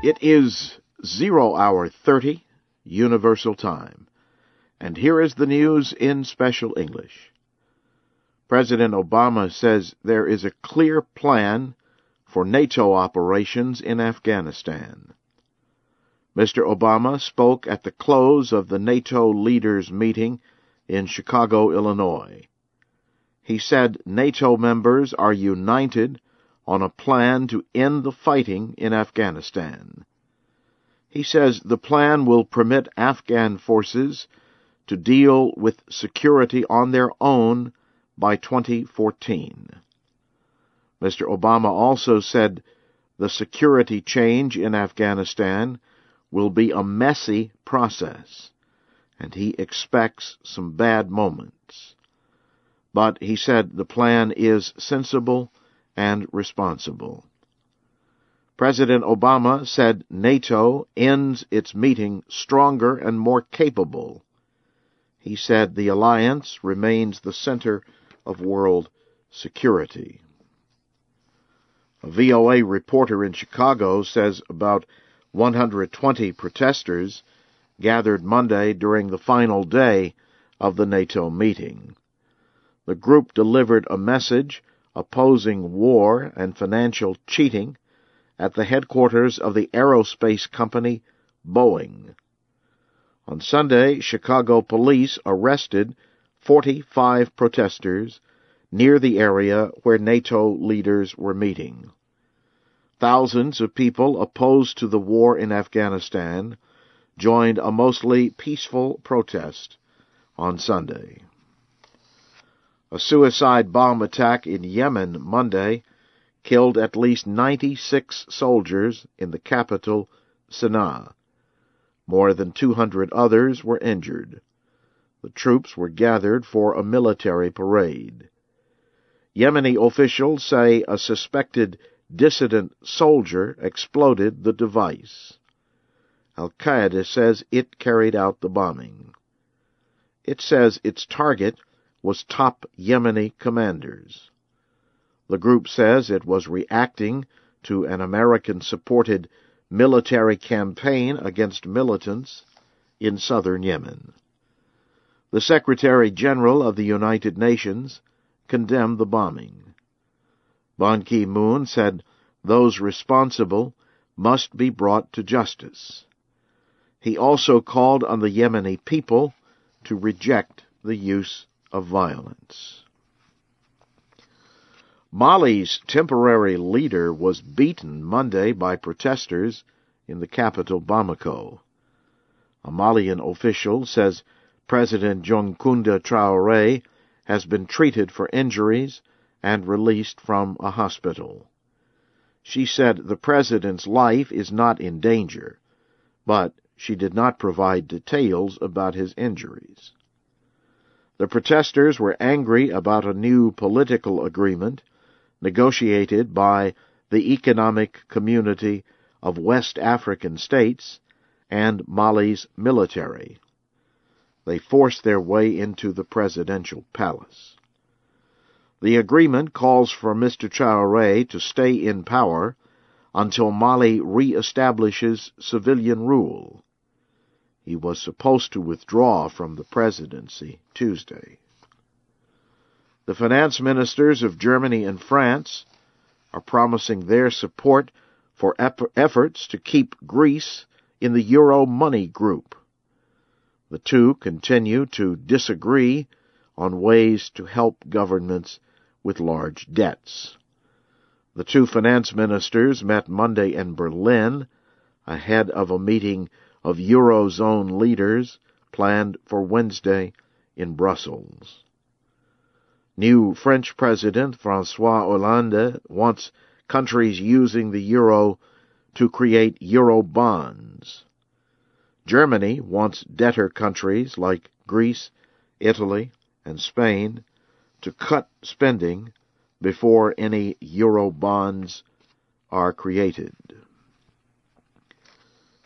It is zero hour thirty Universal Time, and here is the news in special English. President Obama says there is a clear plan for NATO operations in Afghanistan. Mr. Obama spoke at the close of the NATO leaders meeting in Chicago, Illinois. He said NATO members are united on a plan to end the fighting in Afghanistan. He says the plan will permit Afghan forces to deal with security on their own by 2014. Mr. Obama also said the security change in Afghanistan will be a messy process, and he expects some bad moments. But he said the plan is sensible and responsible. President Obama said NATO ends its meeting stronger and more capable. He said the alliance remains the center of world security. A VOA reporter in Chicago says about 120 protesters gathered Monday during the final day of the NATO meeting. The group delivered a message opposing war and financial cheating at the headquarters of the aerospace company Boeing. On Sunday, Chicago police arrested 45 protesters near the area where NATO leaders were meeting. Thousands of people opposed to the war in Afghanistan joined a mostly peaceful protest on Sunday. A suicide bomb attack in Yemen Monday killed at least 96 soldiers in the capital, Sana'a. More than 200 others were injured. The troops were gathered for a military parade. Yemeni officials say a suspected dissident soldier exploded the device. Al Qaeda says it carried out the bombing. It says its target was top Yemeni commanders. The group says it was reacting to an American supported military campaign against militants in southern Yemen. The Secretary General of the United Nations condemned the bombing. Ban Ki moon said those responsible must be brought to justice. He also called on the Yemeni people to reject the use of violence. Mali's temporary leader was beaten Monday by protesters in the capital Bamako. A Malian official says President Dioncounda Traoré has been treated for injuries and released from a hospital. She said the president's life is not in danger, but she did not provide details about his injuries. The protesters were angry about a new political agreement negotiated by the Economic Community of West African States and Mali's military. They forced their way into the presidential palace. The agreement calls for Mr. Traoré to stay in power until Mali re-establishes civilian rule. He was supposed to withdraw from the presidency Tuesday. The finance ministers of Germany and France are promising their support for efforts to keep Greece in the Euro money group. The two continue to disagree on ways to help governments with large debts. The two finance ministers met Monday in Berlin ahead of a meeting of Eurozone leaders planned for Wednesday in Brussels. New French President Francois Hollande wants countries using the euro to create euro bonds. Germany wants debtor countries like Greece, Italy, and Spain to cut spending before any euro bonds are created.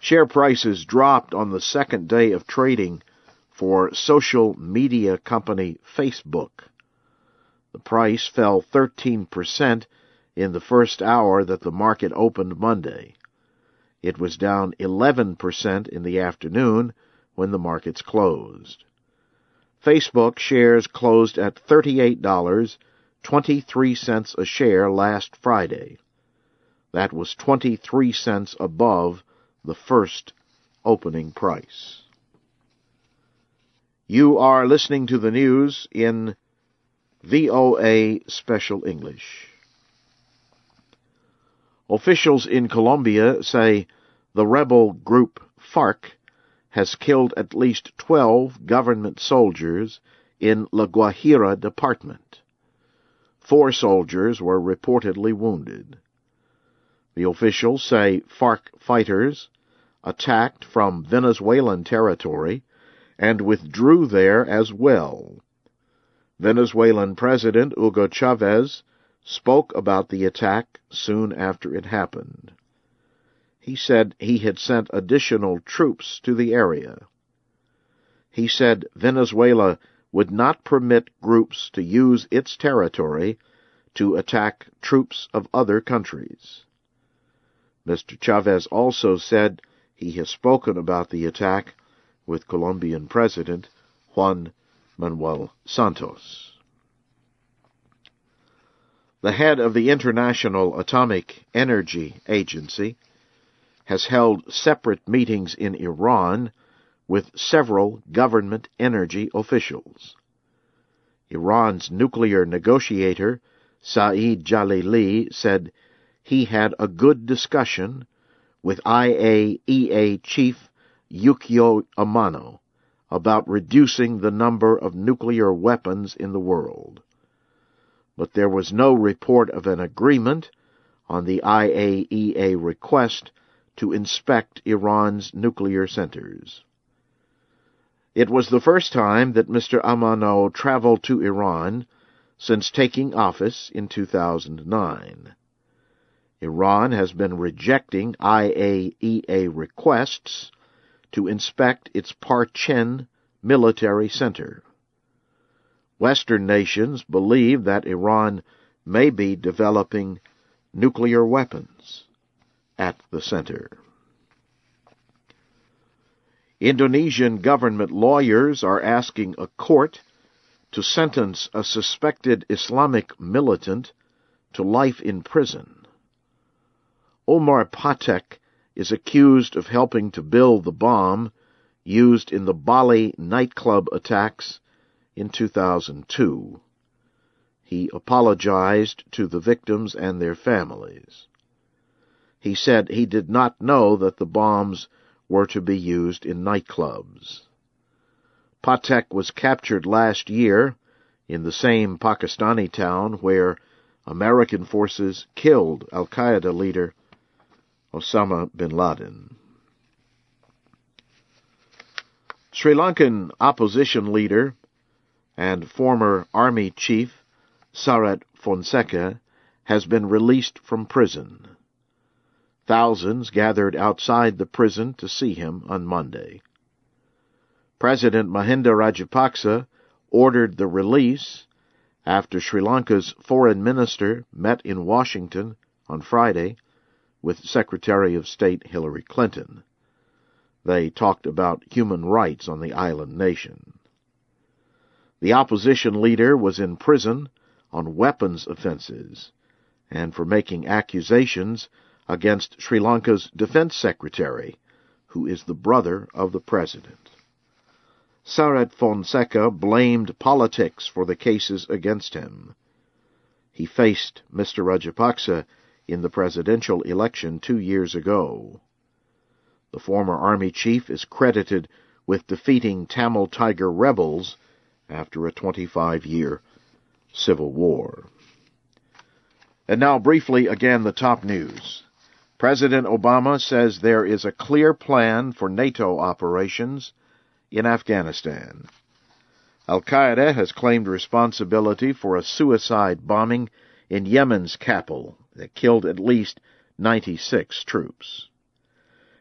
Share prices dropped on the second day of trading for social media company Facebook. The price fell 13% in the first hour that the market opened Monday. It was down 11% in the afternoon when the markets closed. Facebook shares closed at $38.23 a share last Friday. That was 23 cents above the first opening price. You are listening to the news in VOA Special English. Officials in Colombia say the rebel group FARC has killed at least 12 government soldiers in La Guajira department. Four soldiers were reportedly wounded. The officials say FARC fighters attacked from Venezuelan territory and withdrew there as well. Venezuelan President Hugo Chavez spoke about the attack soon after it happened. He said he had sent additional troops to the area. He said Venezuela would not permit groups to use its territory to attack troops of other countries. Mr. Chavez also said he has spoken about the attack with Colombian President Juan Manuel Santos. The head of the International Atomic Energy Agency has held separate meetings in Iran with several government energy officials. Iran's nuclear negotiator, Saeed Jalili, said he had a good discussion with IAEA chief Yukio Amano about reducing the number of nuclear weapons in the world. But there was no report of an agreement on the IAEA request to inspect Iran's nuclear centers. It was the first time that Mr. Amano traveled to Iran since taking office in 2009. Iran has been rejecting IAEA requests to inspect its Parchin military center. Western nations believe that Iran may be developing nuclear weapons at the center. Indonesian government lawyers are asking a court to sentence a suspected Islamic militant to life in prison. Omar Patek is accused of helping to build the bomb used in the Bali nightclub attacks in 2002. He apologized to the victims and their families. He said he did not know that the bombs were to be used in nightclubs. Patek was captured last year in the same Pakistani town where American forces killed Al Qaeda leader Osama bin Laden. Sri Lankan opposition leader and former army chief Sarath Fonseka has been released from prison. Thousands gathered outside the prison to see him on Monday. President Mahinda Rajapaksa ordered the release after Sri Lanka's foreign minister met in Washington on Friday with Secretary of State Hillary Clinton. They talked about human rights on the island nation. The opposition leader was in prison on weapons offenses and for making accusations against Sri Lanka's defense secretary, who is the brother of the president. Sarath Fonseka blamed politics for the cases against him. He faced Mr. Rajapaksa in the presidential election two years ago. The former army chief is credited with defeating Tamil Tiger rebels after a 25-year civil war. And now briefly again the top news. President Obama says there is a clear plan for NATO operations in Afghanistan. Al Qaeda has claimed responsibility for a suicide bombing in Yemen's capital that killed at least 96 troops.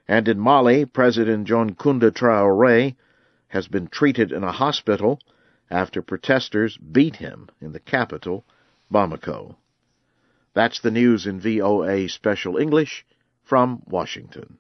And in Mali, President Dioncounda Traore has been treated in a hospital after protesters beat him in the capital, Bamako. That's the news in VOA Special English from Washington.